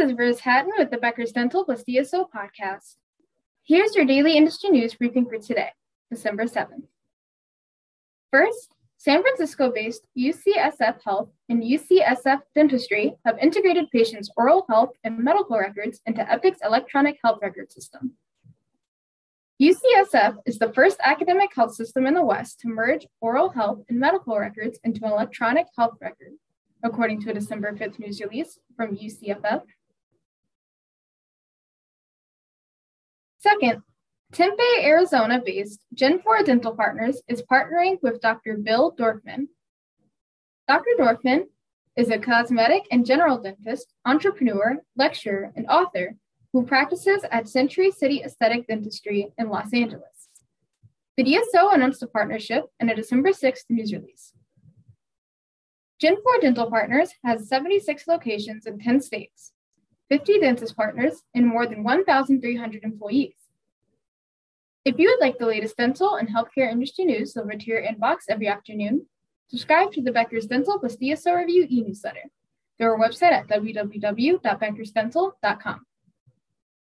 is Rose Hatton with the Becker's Dental plus DSO podcast. Here's your daily industry news briefing for today, December 7th. First, San Francisco based UCSF Health and UCSF Dentistry have integrated patients' oral health and medical records into Epic's electronic health record system. UCSF is the first academic health system in the West to merge oral health and medical records into an electronic health record, according to a December 5th news release from UCSF. Second, Tempe, Arizona based Gen4 Dental Partners is partnering with Dr. Bill Dorfman. Dr. Dorfman is a cosmetic and general dentist, entrepreneur, lecturer, and author who practices at Century City Aesthetic Dentistry in Los Angeles. The DSO announced a partnership in a December 6th news release. Gen4 Dental Partners has 76 locations in 10 states, 50 dentist partners, and more than 1,300 employees. If you would like the latest dental and healthcare industry news delivered to your inbox every afternoon, subscribe to the Becker's Dental plus DSO Review e-newsletter through our website at www.beckersdental.com.